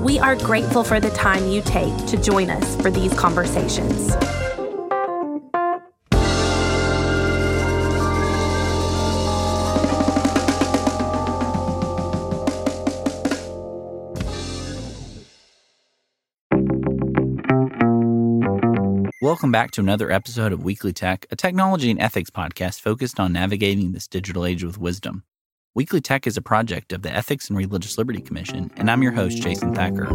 We are grateful for the time you take to join us for these conversations. Welcome back to another episode of Weekly Tech, a technology and ethics podcast focused on navigating this digital age with wisdom. Weekly Tech is a project of the Ethics and Religious Liberty Commission, and I'm your host, Jason Thacker.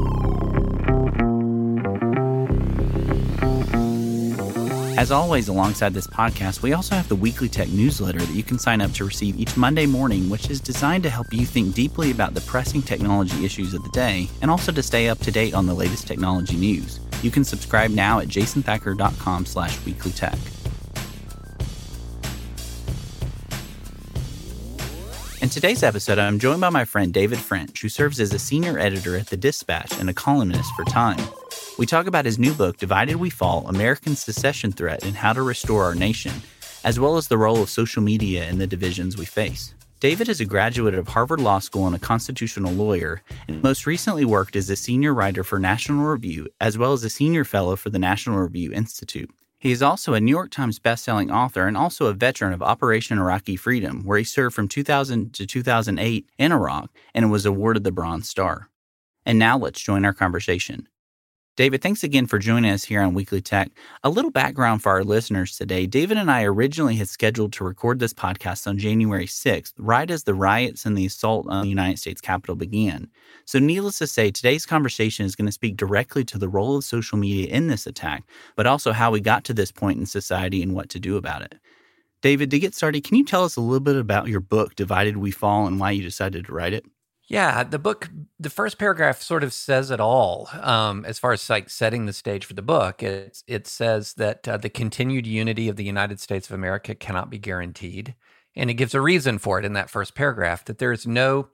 As always, alongside this podcast, we also have the Weekly Tech newsletter that you can sign up to receive each Monday morning, which is designed to help you think deeply about the pressing technology issues of the day and also to stay up to date on the latest technology news. You can subscribe now at jasonthacker.com slash weeklytech. In today's episode, I'm joined by my friend David French, who serves as a senior editor at The Dispatch and a columnist for Time. We talk about his new book, Divided We Fall American Secession Threat and How to Restore Our Nation, as well as the role of social media in the divisions we face. David is a graduate of Harvard Law School and a constitutional lawyer, and most recently worked as a senior writer for National Review, as well as a senior fellow for the National Review Institute. He is also a New York Times bestselling author and also a veteran of Operation Iraqi Freedom, where he served from 2000 to 2008 in Iraq and was awarded the Bronze Star. And now let's join our conversation. David, thanks again for joining us here on Weekly Tech. A little background for our listeners today. David and I originally had scheduled to record this podcast on January 6th, right as the riots and the assault on the United States Capitol began. So, needless to say, today's conversation is going to speak directly to the role of social media in this attack, but also how we got to this point in society and what to do about it. David, to get started, can you tell us a little bit about your book, Divided We Fall, and why you decided to write it? Yeah, the book, the first paragraph sort of says it all. Um, as far as like setting the stage for the book, it it says that uh, the continued unity of the United States of America cannot be guaranteed, and it gives a reason for it in that first paragraph that there is no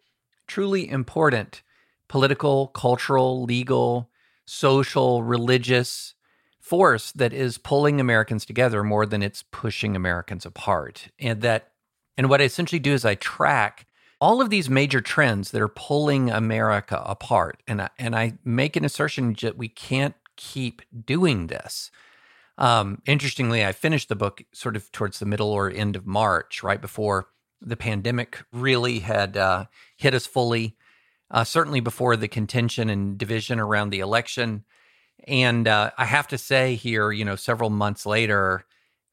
truly important political, cultural, legal, social, religious force that is pulling Americans together more than it's pushing Americans apart, and that and what I essentially do is I track all of these major trends that are pulling America apart. And I, and I make an assertion that we can't keep doing this. Um, interestingly, I finished the book sort of towards the middle or end of March, right before the pandemic really had uh, hit us fully. Uh, certainly before the contention and division around the election. And uh, I have to say here, you know, several months later,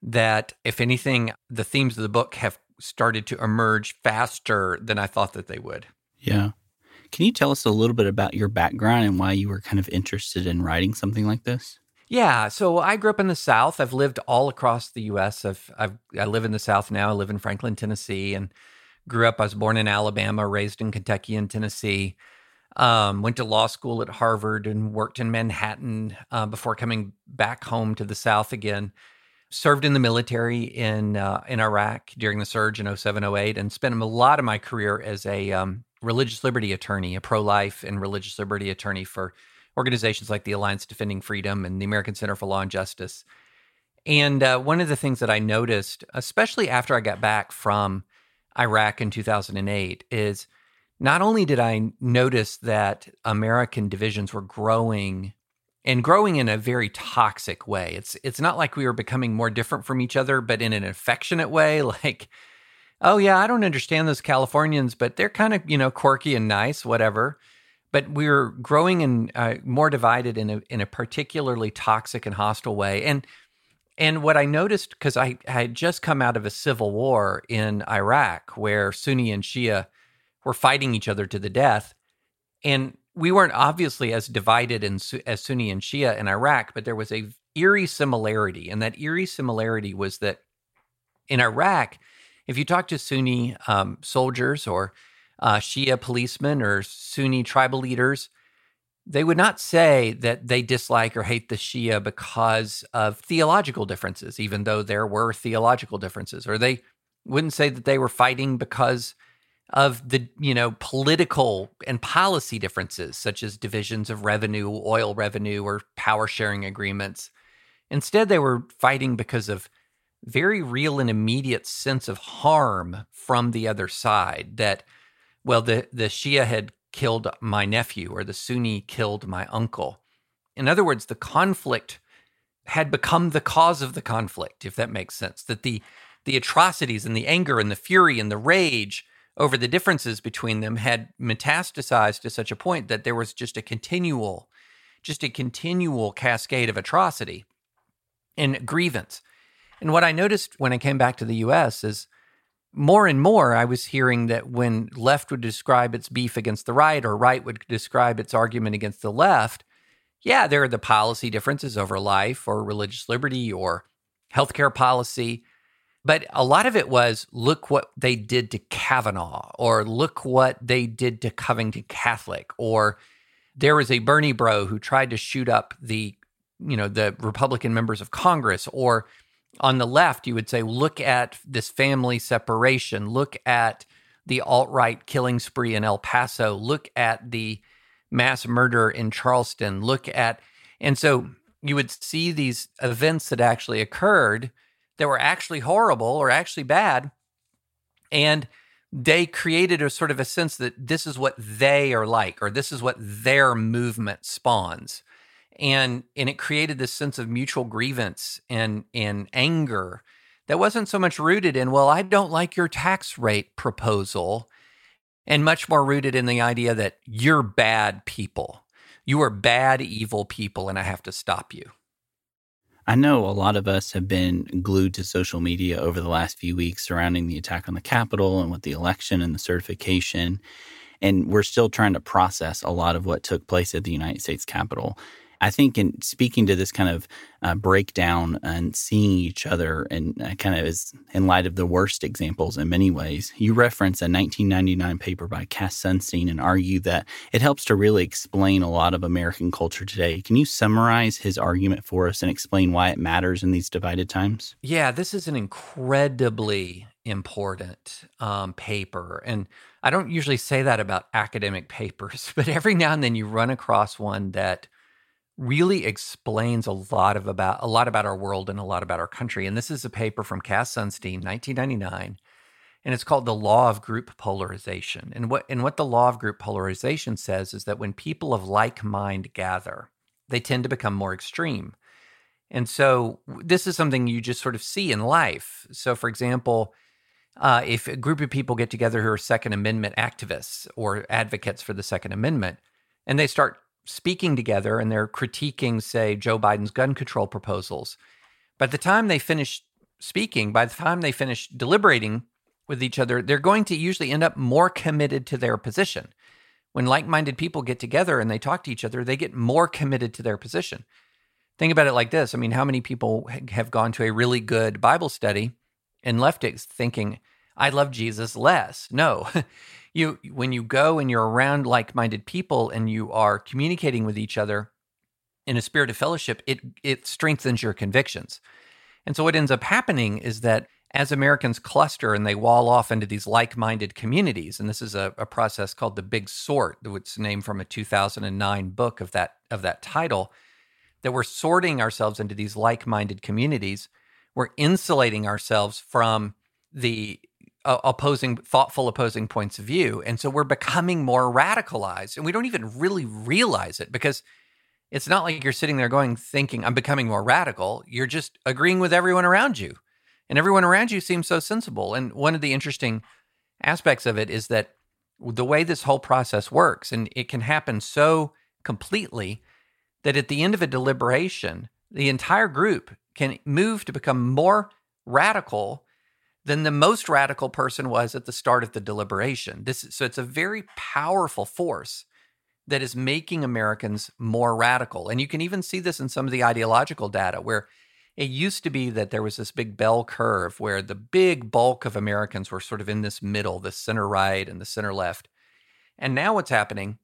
that if anything, the themes of the book have started to emerge faster than I thought that they would. Yeah. Can you tell us a little bit about your background and why you were kind of interested in writing something like this? Yeah, so I grew up in the South. I've lived all across the U.S. I've, I've I live in the South now. I live in Franklin, Tennessee, and grew up. I was born in Alabama, raised in Kentucky and Tennessee. Um, went to law school at Harvard and worked in Manhattan uh, before coming back home to the South again served in the military in uh, in Iraq during the surge in 07, 08, and spent a lot of my career as a um, religious liberty attorney, a pro life and religious liberty attorney for organizations like the Alliance Defending Freedom and the American Center for Law and Justice. And uh, one of the things that I noticed, especially after I got back from Iraq in 2008, is not only did I notice that American divisions were growing and growing in a very toxic way. It's it's not like we were becoming more different from each other, but in an affectionate way, like, oh yeah, I don't understand those Californians, but they're kind of you know quirky and nice, whatever. But we are growing and uh, more divided in a in a particularly toxic and hostile way, and and what I noticed because I, I had just come out of a civil war in Iraq where Sunni and Shia were fighting each other to the death, and we weren't obviously as divided in, as Sunni and Shia in Iraq, but there was a eerie similarity, and that eerie similarity was that in Iraq, if you talk to Sunni um, soldiers or uh, Shia policemen or Sunni tribal leaders, they would not say that they dislike or hate the Shia because of theological differences, even though there were theological differences, or they wouldn't say that they were fighting because of the you know political and policy differences such as divisions of revenue oil revenue or power sharing agreements instead they were fighting because of very real and immediate sense of harm from the other side that well the the shia had killed my nephew or the Sunni killed my uncle. In other words, the conflict had become the cause of the conflict, if that makes sense. That the the atrocities and the anger and the fury and the rage over the differences between them had metastasized to such a point that there was just a continual, just a continual cascade of atrocity and grievance. And what I noticed when I came back to the US is more and more, I was hearing that when left would describe its beef against the right or right would describe its argument against the left, yeah, there are the policy differences over life or religious liberty or healthcare policy. But a lot of it was look what they did to Kavanaugh, or look what they did to Covington Catholic, or there was a Bernie bro who tried to shoot up the, you know, the Republican members of Congress, or on the left, you would say, look at this family separation, look at the alt right killing spree in El Paso, look at the mass murder in Charleston, look at, and so you would see these events that actually occurred that were actually horrible or actually bad. And they created a sort of a sense that this is what they are like, or this is what their movement spawns and and it created this sense of mutual grievance and and anger that wasn't so much rooted in well i don't like your tax rate proposal and much more rooted in the idea that you're bad people you are bad evil people and i have to stop you I know a lot of us have been glued to social media over the last few weeks surrounding the attack on the Capitol and with the election and the certification. And we're still trying to process a lot of what took place at the United States Capitol. I think in speaking to this kind of uh, breakdown and seeing each other and uh, kind of is in light of the worst examples in many ways, you reference a 1999 paper by Cass Sunstein and argue that it helps to really explain a lot of American culture today. Can you summarize his argument for us and explain why it matters in these divided times? Yeah, this is an incredibly important um, paper. And I don't usually say that about academic papers, but every now and then you run across one that really explains a lot of about a lot about our world and a lot about our country. And this is a paper from Cass Sunstein, 1999, and it's called "The Law of Group Polarization." And what and what the law of group polarization says is that when people of like mind gather, they tend to become more extreme. And so this is something you just sort of see in life. So, for example. Uh, if a group of people get together who are Second Amendment activists or advocates for the Second Amendment, and they start speaking together and they're critiquing, say, Joe Biden's gun control proposals. By the time they finish speaking, by the time they finish deliberating with each other, they're going to usually end up more committed to their position. When like minded people get together and they talk to each other, they get more committed to their position. Think about it like this I mean, how many people have gone to a really good Bible study and left it thinking, I love Jesus less? No. you when you go and you're around like-minded people and you are communicating with each other in a spirit of fellowship, it it strengthens your convictions. And so what ends up happening is that as Americans cluster and they wall off into these like-minded communities, and this is a, a process called the Big Sort, which named from a 2009 book of that of that title, that we're sorting ourselves into these like-minded communities. We're insulating ourselves from the uh, opposing, thoughtful opposing points of view. And so we're becoming more radicalized and we don't even really realize it because it's not like you're sitting there going, thinking, I'm becoming more radical. You're just agreeing with everyone around you. And everyone around you seems so sensible. And one of the interesting aspects of it is that the way this whole process works, and it can happen so completely that at the end of a deliberation, the entire group can move to become more radical than the most radical person was at the start of the deliberation. This so it's a very powerful force that is making Americans more radical. And you can even see this in some of the ideological data where it used to be that there was this big bell curve where the big bulk of Americans were sort of in this middle, the center right and the center left. And now what's happening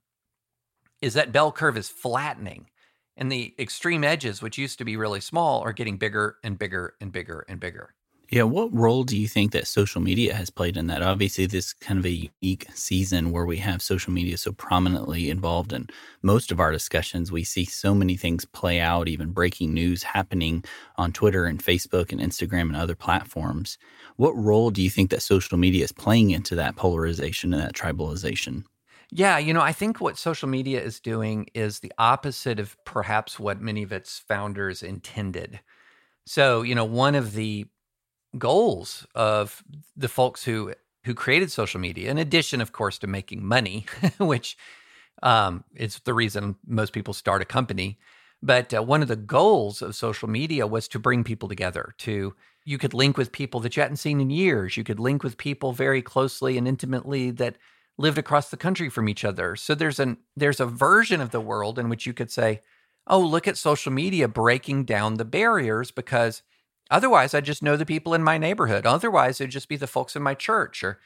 is that bell curve is flattening and the extreme edges, which used to be really small, are getting bigger and bigger and bigger and bigger. Yeah, what role do you think that social media has played in that? Obviously, this kind of a unique season where we have social media so prominently involved in most of our discussions. We see so many things play out, even breaking news happening on Twitter and Facebook and Instagram and other platforms. What role do you think that social media is playing into that polarization and that tribalization? Yeah, you know, I think what social media is doing is the opposite of perhaps what many of its founders intended. So, you know, one of the goals of the folks who who created social media, in addition, of course, to making money, which um, is the reason most people start a company. But uh, one of the goals of social media was to bring people together. To you could link with people that you hadn't seen in years. You could link with people very closely and intimately that lived across the country from each other. So there's an there's a version of the world in which you could say, "Oh, look at social media breaking down the barriers because Otherwise, I just know the people in my neighborhood. Otherwise, it'd just be the folks in my church or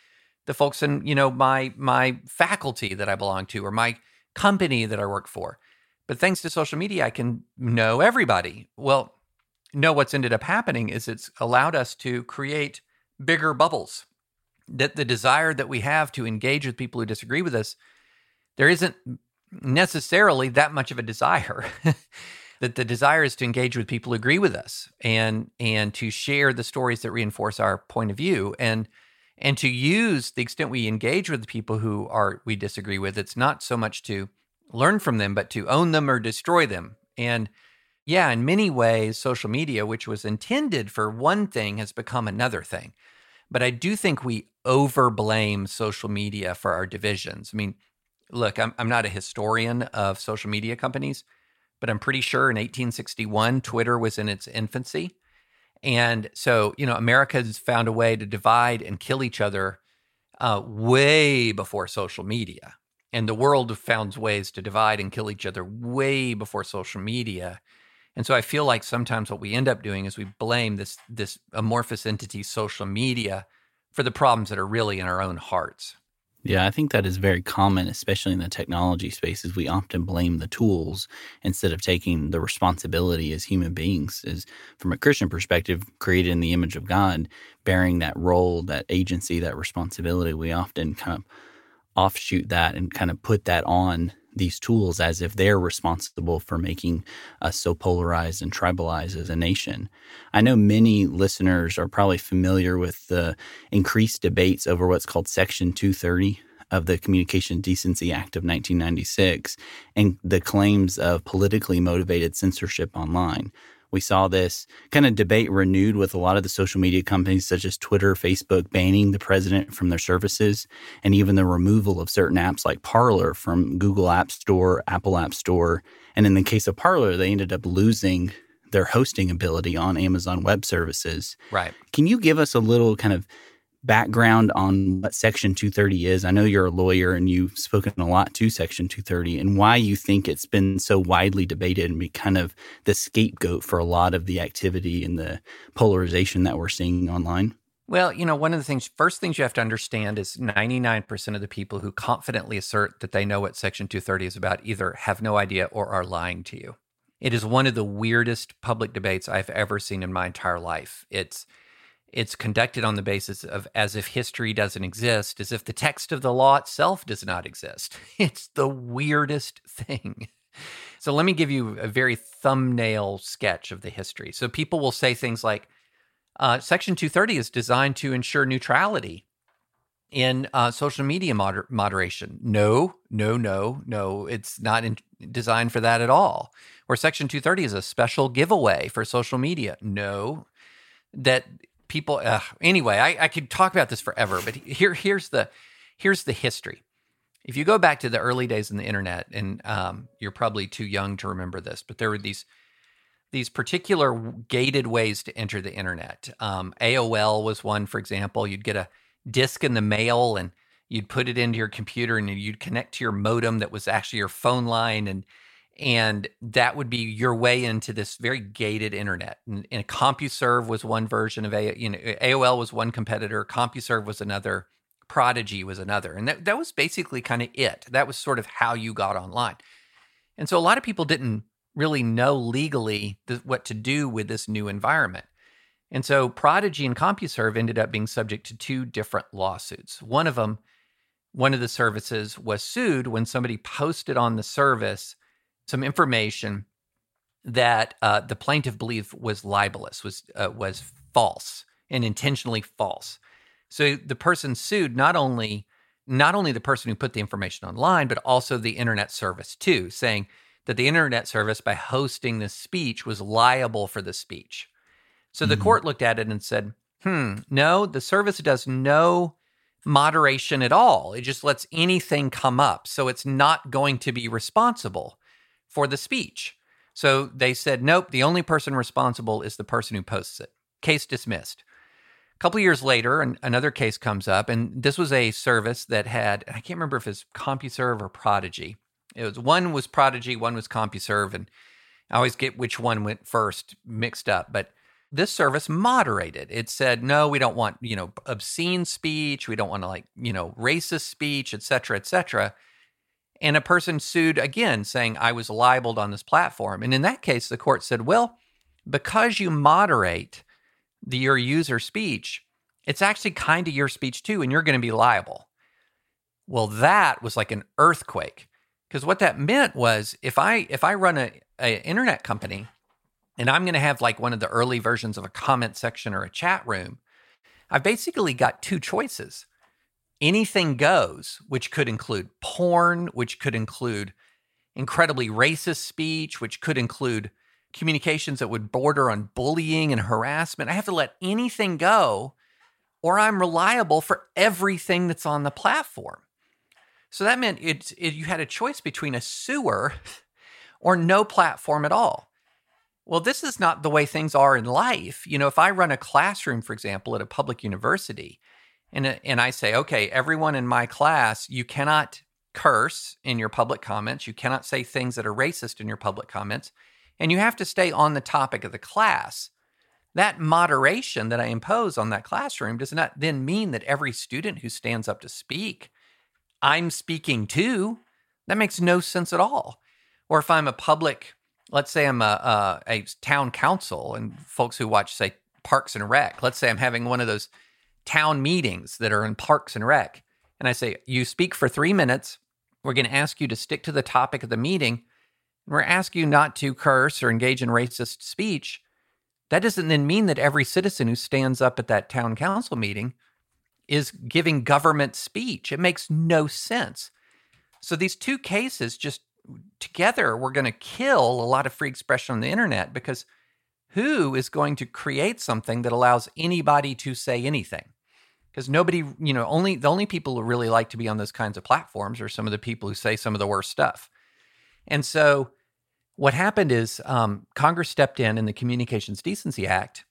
the folks in, you know, my my faculty that I belong to or my company that I work for. But thanks to social media, I can know everybody. Well, no, what's ended up happening is it's allowed us to create bigger bubbles. That the desire that we have to engage with people who disagree with us, there isn't necessarily that much of a desire. that the desire is to engage with people who agree with us and and to share the stories that reinforce our point of view and and to use the extent we engage with the people who are we disagree with. It's not so much to learn from them but to own them or destroy them. And yeah in many ways social media which was intended for one thing has become another thing. But i do think we over blame social media for our divisions. I mean look I'm, I'm not a historian of social media companies but I'm pretty sure in 1861, Twitter was in its infancy. And so, you know, America has found a way to divide and kill each other uh, way before social media. And the world found ways to divide and kill each other way before social media. And so I feel like sometimes what we end up doing is we blame this this amorphous entity, social media, for the problems that are really in our own hearts. Yeah, I think that is very common, especially in the technology spaces. We often blame the tools instead of taking the responsibility as human beings, as from a Christian perspective, created in the image of God, bearing that role, that agency, that responsibility. We often kind of offshoot that and kind of put that on these tools as if they're responsible for making us so polarized and tribalized as a nation. I know many listeners are probably familiar with the increased debates over what's called Section 230 of the Communication Decency Act of 1996 and the claims of politically motivated censorship online. We saw this kind of debate renewed with a lot of the social media companies such as Twitter, Facebook banning the president from their services, and even the removal of certain apps like Parler from Google App Store, Apple App Store. And in the case of Parler, they ended up losing their hosting ability on Amazon Web Services. Right. Can you give us a little kind of background on what Section 230 is. I know you're a lawyer and you've spoken a lot to Section 230 and why you think it's been so widely debated and be kind of the scapegoat for a lot of the activity and the polarization that we're seeing online. Well, you know, one of the things, first things you have to understand is 99% of the people who confidently assert that they know what Section 230 is about either have no idea or are lying to you. It is one of the weirdest public debates I've ever seen in my entire life. It's it's conducted on the basis of as if history doesn't exist, as if the text of the law itself does not exist. It's the weirdest thing. So let me give you a very thumbnail sketch of the history. So people will say things like, uh, Section 230 is designed to ensure neutrality in uh, social media moder- moderation. No, no, no, no. It's not in- designed for that at all. Or Section 230 is a special giveaway for social media. No, that people uh, anyway I, I could talk about this forever but here here's the here's the history. If you go back to the early days in the internet and um, you're probably too young to remember this but there were these these particular gated ways to enter the internet. Um, aol was one for example. You'd get a disk in the mail and you'd put it into your computer and you'd connect to your modem that was actually your phone line and and that would be your way into this very gated internet. And, and CompuServe was one version of A, you know, AOL was one competitor, CompuServe was another, Prodigy was another, and that that was basically kind of it. That was sort of how you got online. And so a lot of people didn't really know legally what to do with this new environment. And so Prodigy and CompuServe ended up being subject to two different lawsuits. One of them, one of the services was sued when somebody posted on the service some information that uh, the plaintiff believed was libelous, was uh, was false and intentionally false. So the person sued not only not only the person who put the information online, but also the internet service too, saying that the internet service, by hosting the speech, was liable for the speech. So the mm-hmm. court looked at it and said, hmm, no, the service does no moderation at all. It just lets anything come up. So it's not going to be responsible for the speech. So they said, nope, the only person responsible is the person who posts it. Case dismissed. A couple years later, an, another case comes up, and this was a service that had, I can't remember if it's CompuServe or Prodigy. It was one was Prodigy, one was CompuServe, and I always get which one went first mixed up. But this service moderated. It said, no, we don't want, you know, obscene speech. We don't want to like, you know, racist speech, et cetera, et cetera. And a person sued again saying, I was libeled on this platform. And in that case, the court said, well, because you moderate, the, your user speech, it's actually kind of your speech too, and you're going to be liable. Well, that was like an earthquake because what that meant was if I if I run a, a internet company and I'm going to have like one of the early versions of a comment section or a chat room, I've basically got two choices. Anything goes, which could include porn, which could include incredibly racist speech, which could include communications that would border on bullying and harassment. I have to let anything go, or I'm reliable for everything that's on the platform. So that meant it, it, you had a choice between a sewer or no platform at all. Well, this is not the way things are in life. You know, if I run a classroom, for example, at a public university, and, uh, and I say, okay, everyone in my class, you cannot curse in your public comments. You cannot say things that are racist in your public comments and you have to stay on the topic of the class. That moderation that I impose on that classroom does not then mean that every student who stands up to speak, I'm speaking to. That makes no sense at all. Or if I'm a public, let's say I'm a, a, a town council and folks who watch, say, Parks and Rec, let's say I'm having one of those town meetings that are in Parks and Rec. And I say, you speak for three minutes. We're going to ask you to stick to the topic of the meeting we're asking you not to curse or engage in racist speech, that doesn't then mean that every citizen who stands up at that town council meeting is giving government speech. It makes no sense. So these two cases just together we're going to kill a lot of free expression on the internet because who is going to create something that allows anybody to say anything? Because nobody, you know, only the only people who really like to be on those kinds of platforms are some of the people who say some of the worst stuff. And so what happened is um, Congress stepped in in the Communications Decency Act,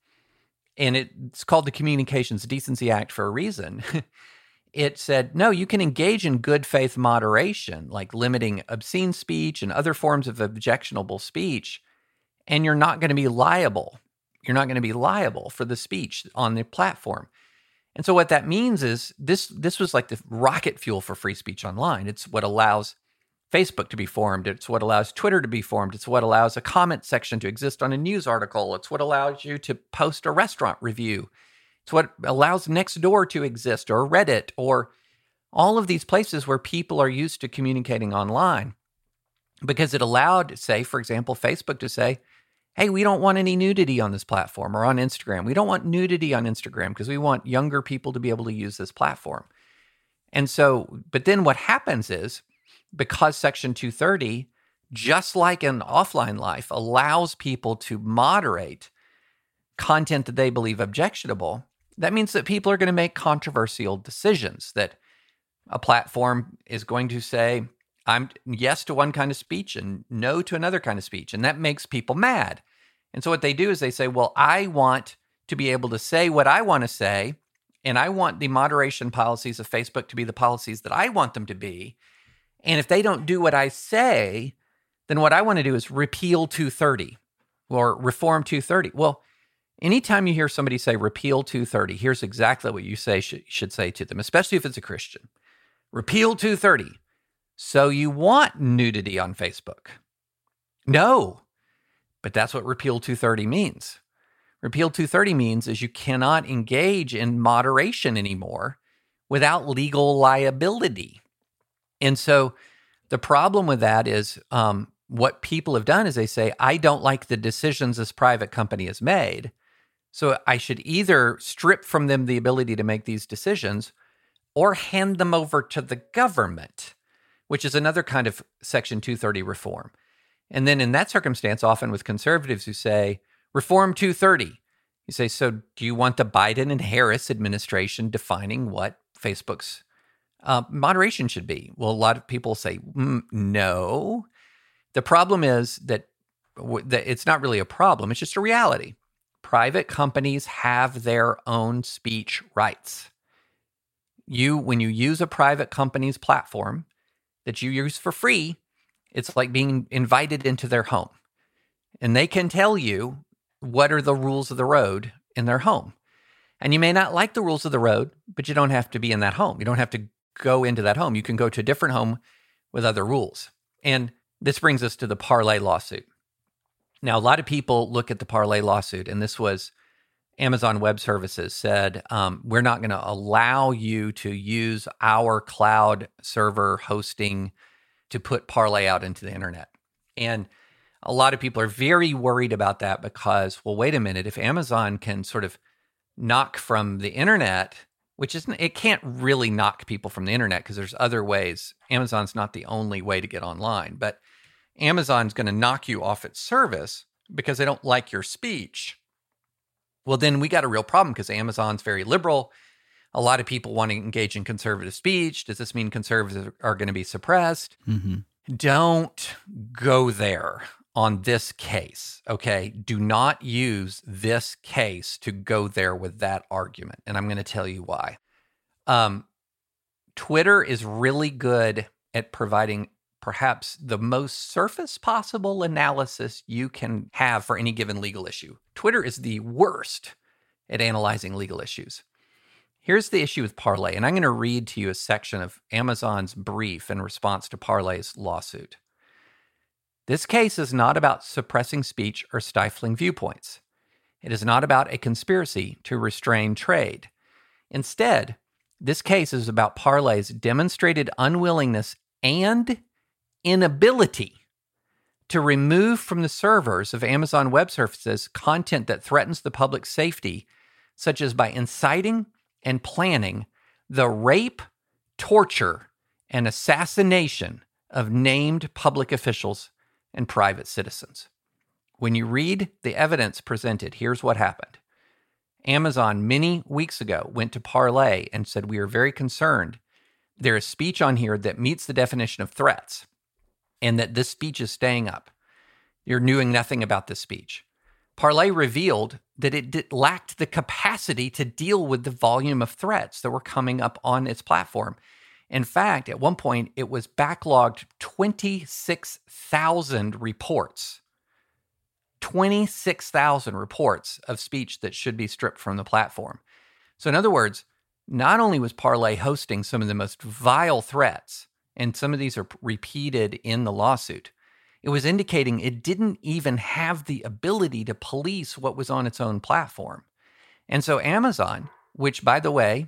and it's called the Communications Decency Act for a reason. it said, no, you can engage in good faith moderation, like limiting obscene speech and other forms of objectionable speech, and you're not going to be liable. You're not going to be liable for the speech on the platform. And so what that means is this this was like the rocket fuel for free speech online. It's what allows Facebook to be formed. It's what allows Twitter to be formed. It's what allows a comment section to exist on a news article. It's what allows you to post a restaurant review. It's what allows Nextdoor to exist or Reddit or all of these places where people are used to communicating online because it allowed, say, for example, Facebook to say, hey, we don't want any nudity on this platform or on Instagram. We don't want nudity on Instagram because we want younger people to be able to use this platform. And so, but then what happens is, because Section 230, just like in offline life, allows people to moderate content that they believe objectionable, that means that people are going to make controversial decisions. That a platform is going to say, I'm yes to one kind of speech and no to another kind of speech. And that makes people mad. And so what they do is they say, well, I want to be able to say what I want to say. And I want the moderation policies of Facebook to be the policies that I want them to be. And if they don't do what I say, then what I want to do is repeal 230 or reform 230. Well, anytime you hear somebody say repeal 230, here's exactly what you say should, should say to them, especially if it's a Christian. Repeal 230. So you want nudity on Facebook. No, but that's what Repeal 230 means. Repeal 230 means is you cannot engage in moderation anymore without legal liability. And so the problem with that is um, what people have done is they say, I don't like the decisions this private company has made. So I should either strip from them the ability to make these decisions or hand them over to the government, which is another kind of Section 230 reform. And then in that circumstance, often with conservatives who say, Reform 230, you say, so do you want the Biden and Harris administration defining what Facebook's uh, moderation should be? Well, a lot of people say, mm, no. The problem is that, w- that it's not really a problem, it's just a reality. Private companies have their own speech rights. You, when you use a private company's platform that you use for free, it's like being invited into their home. And they can tell you what are the rules of the road in their home. And you may not like the rules of the road, but you don't have to be in that home. You don't have to go into that home. You can go to a different home with other rules. And this brings us to the Parler lawsuit. Now, a lot of people look at the Parler lawsuit, and this was Amazon Web Services said, um, We're not going to allow you to use our cloud server hosting to put Parler out into the internet. And a lot of people are very worried about that because, well, wait a minute, if Amazon can sort of knock from the internet, which isn't, it can't really knock people from the internet because there's other ways. Amazon's not the only way to get online, but Amazon's going to knock you off its service because they don't like your speech. Well, then we got a real problem because Amazon's very liberal. A lot of people want to engage in conservative speech. Does this mean conservatives are going to be suppressed? Mm-hmm. Don't go there on this case, okay? Do not use this case to go there with that argument. And I'm going to tell you why. Um, Twitter is really good at providing perhaps the most surface possible analysis you can have for any given legal issue. Twitter is the worst at analyzing legal issues. Here's the issue with Parler, and I'm going to read to you a section of Amazon's brief in response to Parler's lawsuit. This case is not about suppressing speech or stifling viewpoints. It is not about a conspiracy to restrain trade. Instead, this case is about Parler's demonstrated unwillingness and inability to remove from the servers of Amazon Web Services content that threatens the public safety, such as by inciting and planning the rape, torture, and assassination of named public officials and private citizens. When you read the evidence presented, here's what happened. Amazon, many weeks ago, went to Parler and said, We are very concerned. There is speech on here that meets the definition of threats, and that this speech is staying up. You're knowing nothing about this speech. Parler revealed that it did, lacked the capacity to deal with the volume of threats that were coming up on its platform. In fact, at one point, it was backlogged 26,000 reports. 26,000 reports of speech that should be stripped from the platform. So, in other words, not only was Parler hosting some of the most vile threats, and some of these are repeated in the lawsuit, it was indicating it didn't even have the ability to police what was on its own platform. And so, Amazon, which, by the way,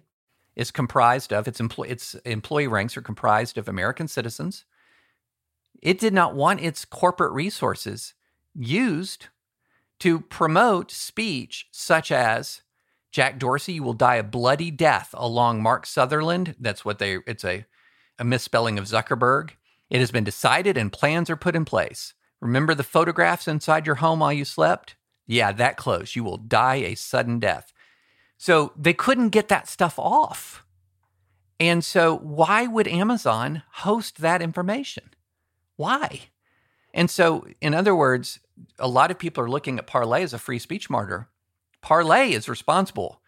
is comprised of its, employee its employee ranks are comprised of American citizens. It did not want its corporate resources used to promote speech such as Jack Dorsey, you will die a bloody death along Mark Sutherland. That's what they, it's a, a misspelling of Zuckerberg. It has been decided and plans are put in place. Remember the photographs inside your home while you slept? Yeah, that close. You will die a sudden death. So they couldn't get that stuff off. And so, why would Amazon host that information? Why? And so, in other words, a lot of people are looking at Parler as a free speech martyr. Parler is responsible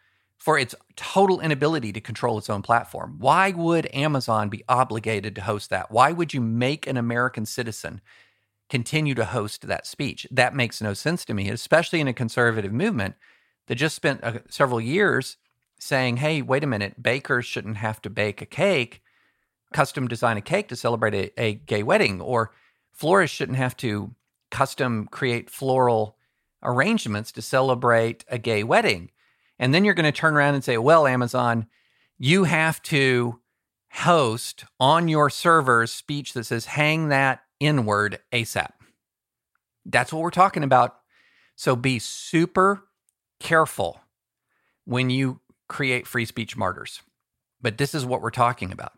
for its total inability to control its own platform. Why would Amazon be obligated to host that? Why would you make an American citizen continue to host that speech? That makes no sense to me, especially in a conservative movement that just spent uh, several years saying, hey, wait a minute, bakers shouldn't have to bake a cake, custom design a cake to celebrate a, a gay wedding, or florists shouldn't have to custom create floral arrangements to celebrate a gay wedding. And then you're going to turn around and say, well, Amazon, you have to host on your servers speech that says, hang that inward ASAP. That's what we're talking about. So be super careful when you create free speech martyrs. But this is what we're talking about.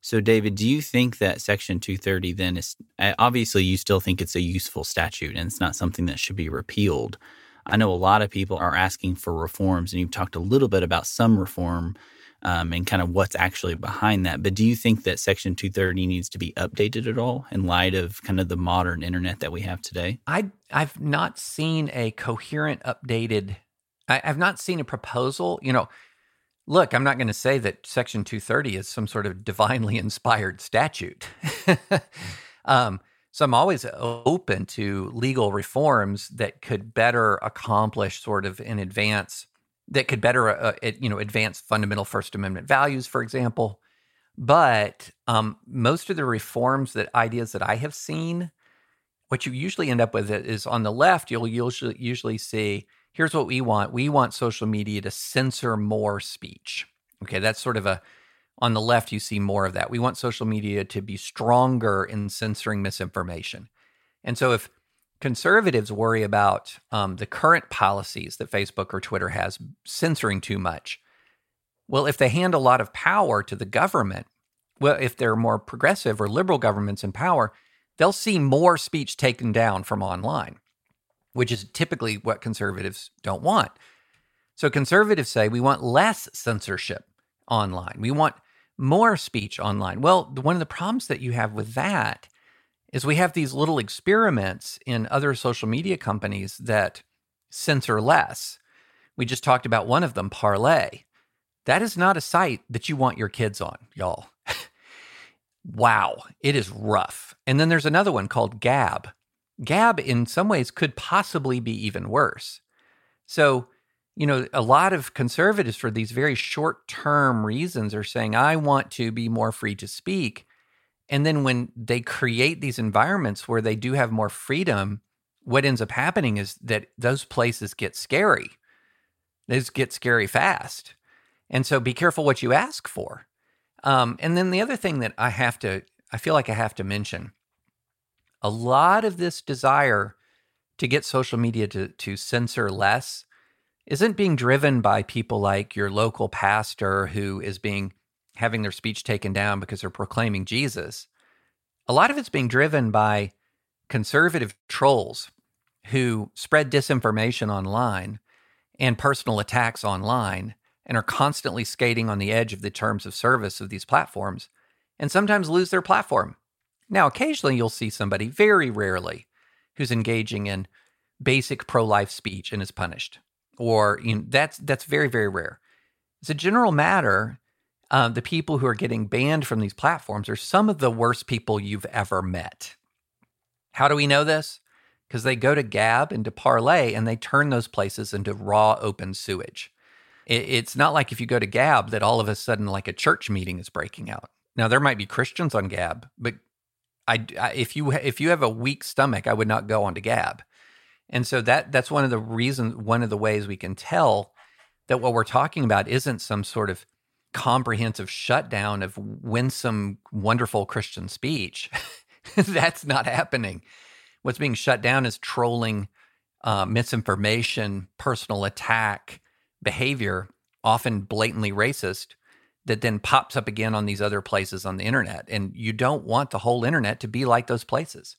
So, David, do you think that Section 230 then is obviously you still think it's a useful statute and it's not something that should be repealed? I know a lot of people are asking for reforms, and you've talked a little bit about some reform um, and kind of what's actually behind that. But do you think that Section 230 needs to be updated at all in light of kind of the modern internet that we have today? I I've not seen a coherent, updated. I, I've not seen a proposal. You know, Look, I'm not going to say that Section 230 is some sort of divinely inspired statute. um, so I'm always open to legal reforms that could better accomplish sort of in advance, that could better, uh, uh you know, advance fundamental First Amendment values, for example. But um, most of the reforms that ideas that I have seen, what you usually end up with is on the left, you'll usually usually see here's what we want we want social media to censor more speech. Okay, that's sort of a, on the left, you see more of that. We want social media to be stronger in censoring misinformation. And so if conservatives worry about um, the current policies that Facebook or Twitter has censoring too much, well, if they hand a lot of power to the government, well, if they're more progressive or liberal governments in power, they'll see more speech taken down from online which is typically what conservatives don't want. So conservatives say we want less censorship online. We want more speech online. Well, one of the problems that you have with that is we have these little experiments in other social media companies that censor less. We just talked about one of them, Parler. That is not a site that you want your kids on, y'all. wow, it is rough. And then there's another one called Gab. Gab, in some ways, could possibly be even worse. So, you know, a lot of conservatives, for these very short term reasons, are saying, I want to be more free to speak. And then when they create these environments where they do have more freedom, what ends up happening is that those places get scary. Those get scary fast. And so be careful what you ask for. Um, and then the other thing that I have to, I feel like I have to mention a lot of this desire to get social media to, to censor less isn't being driven by people like your local pastor who is being having their speech taken down because they're proclaiming Jesus. A lot of it's being driven by conservative trolls who spread disinformation online and personal attacks online and are constantly skating on the edge of the terms of service of these platforms and sometimes lose their platform now, occasionally you'll see somebody, very rarely, who's engaging in basic pro-life speech and is punished, or you know, that's that's very very rare. As a general matter, uh, the people who are getting banned from these platforms are some of the worst people you've ever met. How do we know this? Because they go to Gab and to Parler and they turn those places into raw open sewage. It, it's not like if you go to Gab that all of a sudden like a church meeting is breaking out. Now there might be Christians on Gab, but I, I, if you if you have a weak stomach, I would not go onto Gab. And so that that's one of the reasons, one of the ways we can tell that what we're talking about isn't some sort of comprehensive shutdown of winsome, wonderful Christian speech. that's not happening. What's being shut down is trolling, uh, misinformation, personal attack behavior, often blatantly racist, that then pops up again on these other places on the internet. And you don't want the whole internet to be like those places.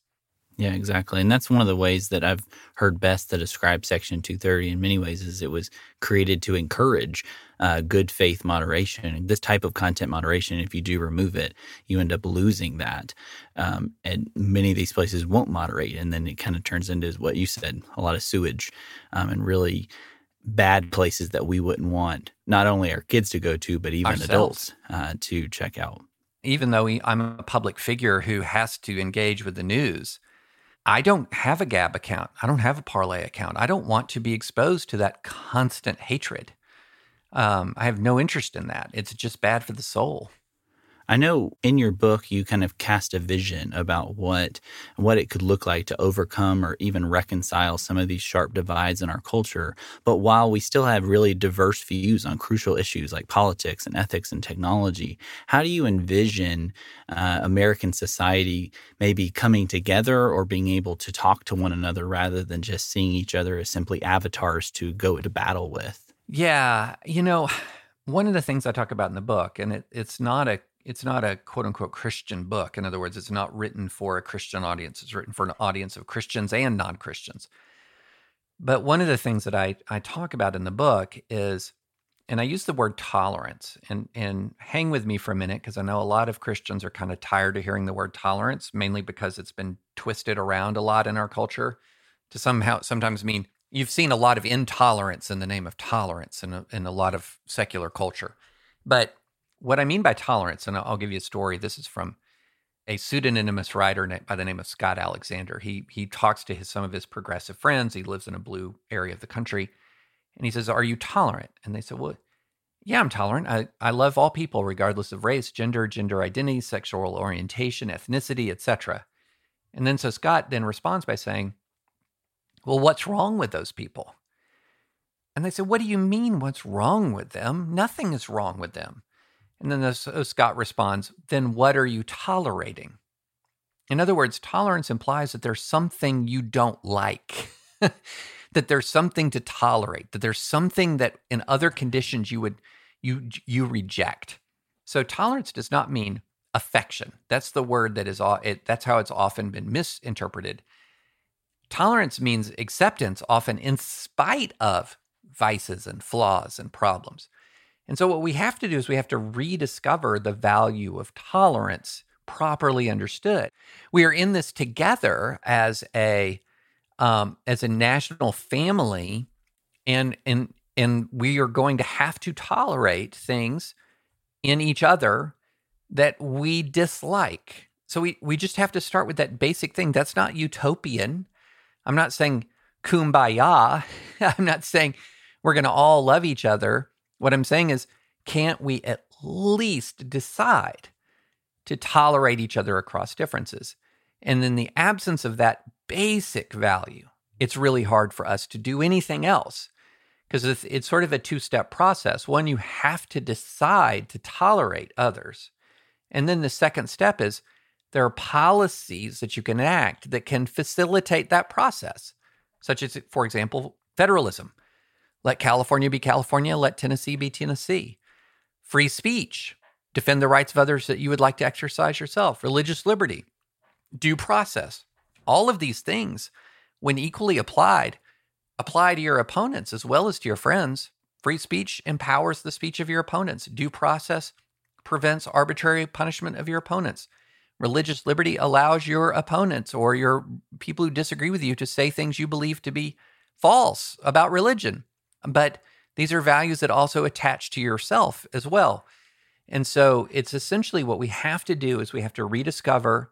Yeah, exactly. And that's one of the ways that I've heard best to describe Section 230 in many ways is it was created to encourage uh, good faith moderation. This type of content moderation, if you do remove it, you end up losing that. Um, and many of these places won't moderate. And then it kind of turns into what you said a lot of sewage um, and really bad places that we wouldn't want not only our kids to go to, but even Ourselves. adults uh, to check out. Even though I'm a public figure who has to engage with the news, I don't have a Gab account. I don't have a Parler account. I don't want to be exposed to that constant hatred. Um, I have no interest in that. It's just bad for the soul. I know in your book you kind of cast a vision about what what it could look like to overcome or even reconcile some of these sharp divides in our culture. But while we still have really diverse views on crucial issues like politics and ethics and technology, how do you envision uh, American society maybe coming together or being able to talk to one another rather than just seeing each other as simply avatars to go to battle with? Yeah, you know, one of the things I talk about in the book, and it, it's not a it's not a quote unquote Christian book. In other words, it's not written for a Christian audience. It's written for an audience of Christians and non Christians. But one of the things that I, I talk about in the book is, and I use the word tolerance, and, and hang with me for a minute because I know a lot of Christians are kind of tired of hearing the word tolerance, mainly because it's been twisted around a lot in our culture to somehow sometimes mean you've seen a lot of intolerance in the name of tolerance in a, in a lot of secular culture. But what I mean by tolerance, and I'll give you a story. This is from a pseudonymous writer by the name of Scott Alexander. He he talks to his, some of his progressive friends. He lives in a blue area of the country, and he says, "Are you tolerant?" And they said, "Well, yeah, I'm tolerant. I, I love all people, regardless of race, gender, gender identity, sexual orientation, ethnicity, etc." And then so Scott then responds by saying, "Well, what's wrong with those people?" And they said, "What do you mean? What's wrong with them? Nothing is wrong with them." And then the, so uh, Scott responds, then what are you tolerating? In other words, tolerance implies that there's something you don't like, that there's something to tolerate, that there's something that in other conditions you would you you reject. So tolerance does not mean affection. That's the word that is it, that's how it's often been misinterpreted. Tolerance means acceptance often in spite of vices and flaws and problems. And so, what we have to do is we have to rediscover the value of tolerance properly understood. We are in this together as a um, as a national family, and and and we are going to have to tolerate things in each other that we dislike. So we we just have to start with that basic thing. That's not utopian. I'm not saying kumbaya. I'm not saying we're going to all love each other what I'm saying is, can't we at least decide to tolerate each other across differences? And in the absence of that basic value, it's really hard for us to do anything else because it's, it's sort of a two step process. One, you have to decide to tolerate others. And then the second step is there are policies that you can enact that can facilitate that process, such as, for example, federalism. Let California be California. Let Tennessee be Tennessee. Free speech. Defend the rights of others that you would like to exercise yourself. Religious liberty. Due process. All of these things, when equally applied, apply to your opponents as well as to your friends. Free speech empowers the speech of your opponents. Due process prevents arbitrary punishment of your opponents. Religious liberty allows your opponents or your people who disagree with you to say things you believe to be false about religion. But these are values that also attach to yourself as well. And so it's essentially what we have to do is we have to rediscover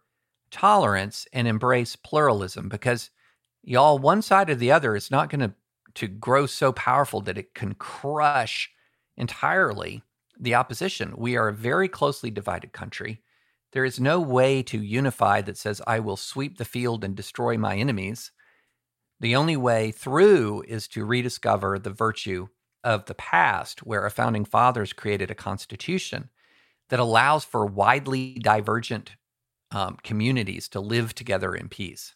tolerance and embrace pluralism because y'all one side or the other is not going to to grow so powerful that it can crush entirely the opposition. We are a very closely divided country. There is no way to unify that says I will sweep the field and destroy my enemies. The only way through is to rediscover the virtue of the past, where our founding fathers created a constitution that allows for widely divergent um, communities to live together in peace.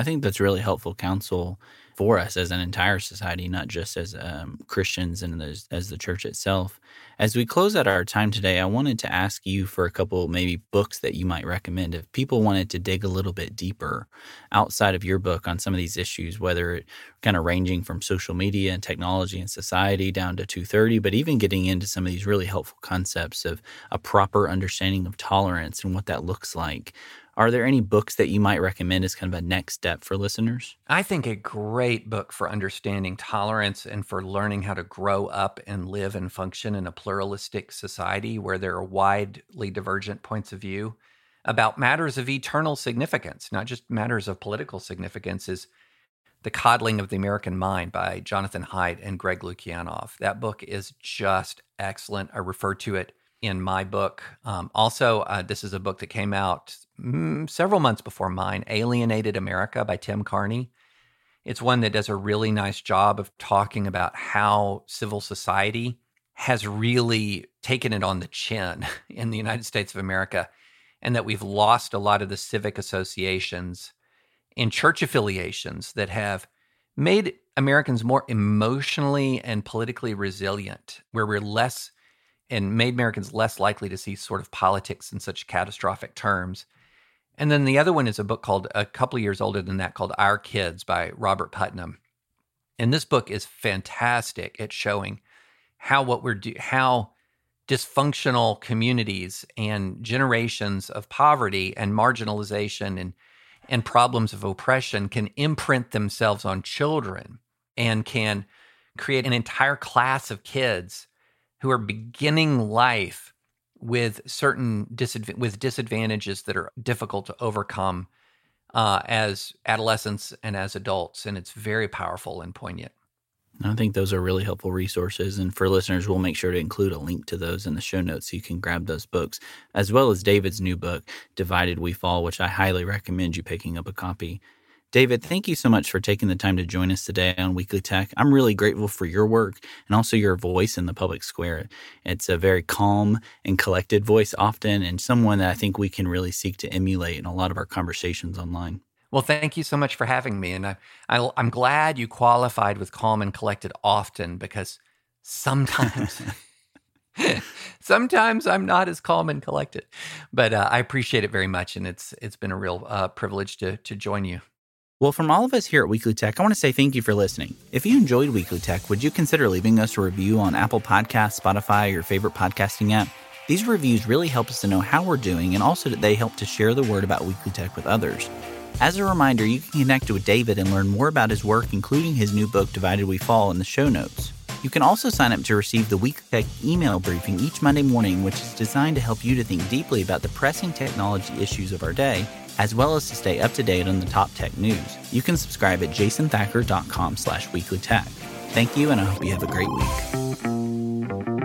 I think that's really helpful counsel for us as an entire society, not just as um, Christians and as, as the church itself. As we close out our time today, I wanted to ask you for a couple maybe books that you might recommend if people wanted to dig a little bit deeper outside of your book on some of these issues, whether it kind of ranging from social media and technology and society down to 230, but even getting into some of these really helpful concepts of a proper understanding of tolerance and what that looks like. Are there any books that you might recommend as kind of a next step for listeners? I think a great book for understanding tolerance and for learning how to grow up and live and function in a pluralistic society where there are widely divergent points of view about matters of eternal significance, not just matters of political significance, is The Coddling of the American Mind by Jonathan Haidt and Greg Lukianoff. That book is just excellent. I refer to it in my book. Um, also, uh, this is a book that came out Mm, several months before mine Alienated America by Tim Carney. It's one that does a really nice job of talking about how civil society has really taken it on the chin in the United States of America, and that we've lost a lot of the civic associations and church affiliations that have made Americans more emotionally and politically resilient, where we're less and made Americans less likely to see sort of politics in such catastrophic terms. And then the other one is a book called a couple of years older than that called Our Kids by Robert Putnam. And this book is fantastic at showing how what we're do how dysfunctional communities and generations of poverty and marginalization and and problems of oppression can imprint themselves on children and can create an entire class of kids who are beginning life with certain disadv- with disadvantages that are difficult to overcome uh, as adolescents and as adults, and it's very powerful and poignant. I think those are really helpful resources. And for listeners, we'll make sure to include a link to those in the show notes so you can grab those books, as well as David's new book, Divided We Fall, which I highly recommend you picking up a copy. David, thank you so much for taking the time to join us today on Weekly Tech. I'm really grateful for your work and also your voice in the public square. It's a very calm and collected voice often, and someone that I think we can really seek to emulate in a lot of our conversations online. Well, thank you so much for having me. And I, I, I'm glad you qualified with calm and collected often because sometimes. sometimes I'm not as calm and collected, but uh, I appreciate it very much, and it's it's been a real uh, privilege to to join you. Well, from all of us here at Weekly Tech, I want to say thank you for listening. If you enjoyed Weekly Tech, would you consider leaving us a review on Apple Podcasts, Spotify, or your favorite podcasting app? These reviews really help us to know how we're doing and also that they help to share the word about Weekly Tech with others. As a reminder, you can connect with David and learn more about his work, including his new book, Divided We Fall, in the show notes. You can also sign up to receive the Weekly Tech email briefing each Monday morning, which is designed to help you to think deeply about the pressing technology issues of our day as well as to stay up to date on the top tech news. You can subscribe at jasonthacker.com slash weeklytech. Thank you, and I hope you have a great week.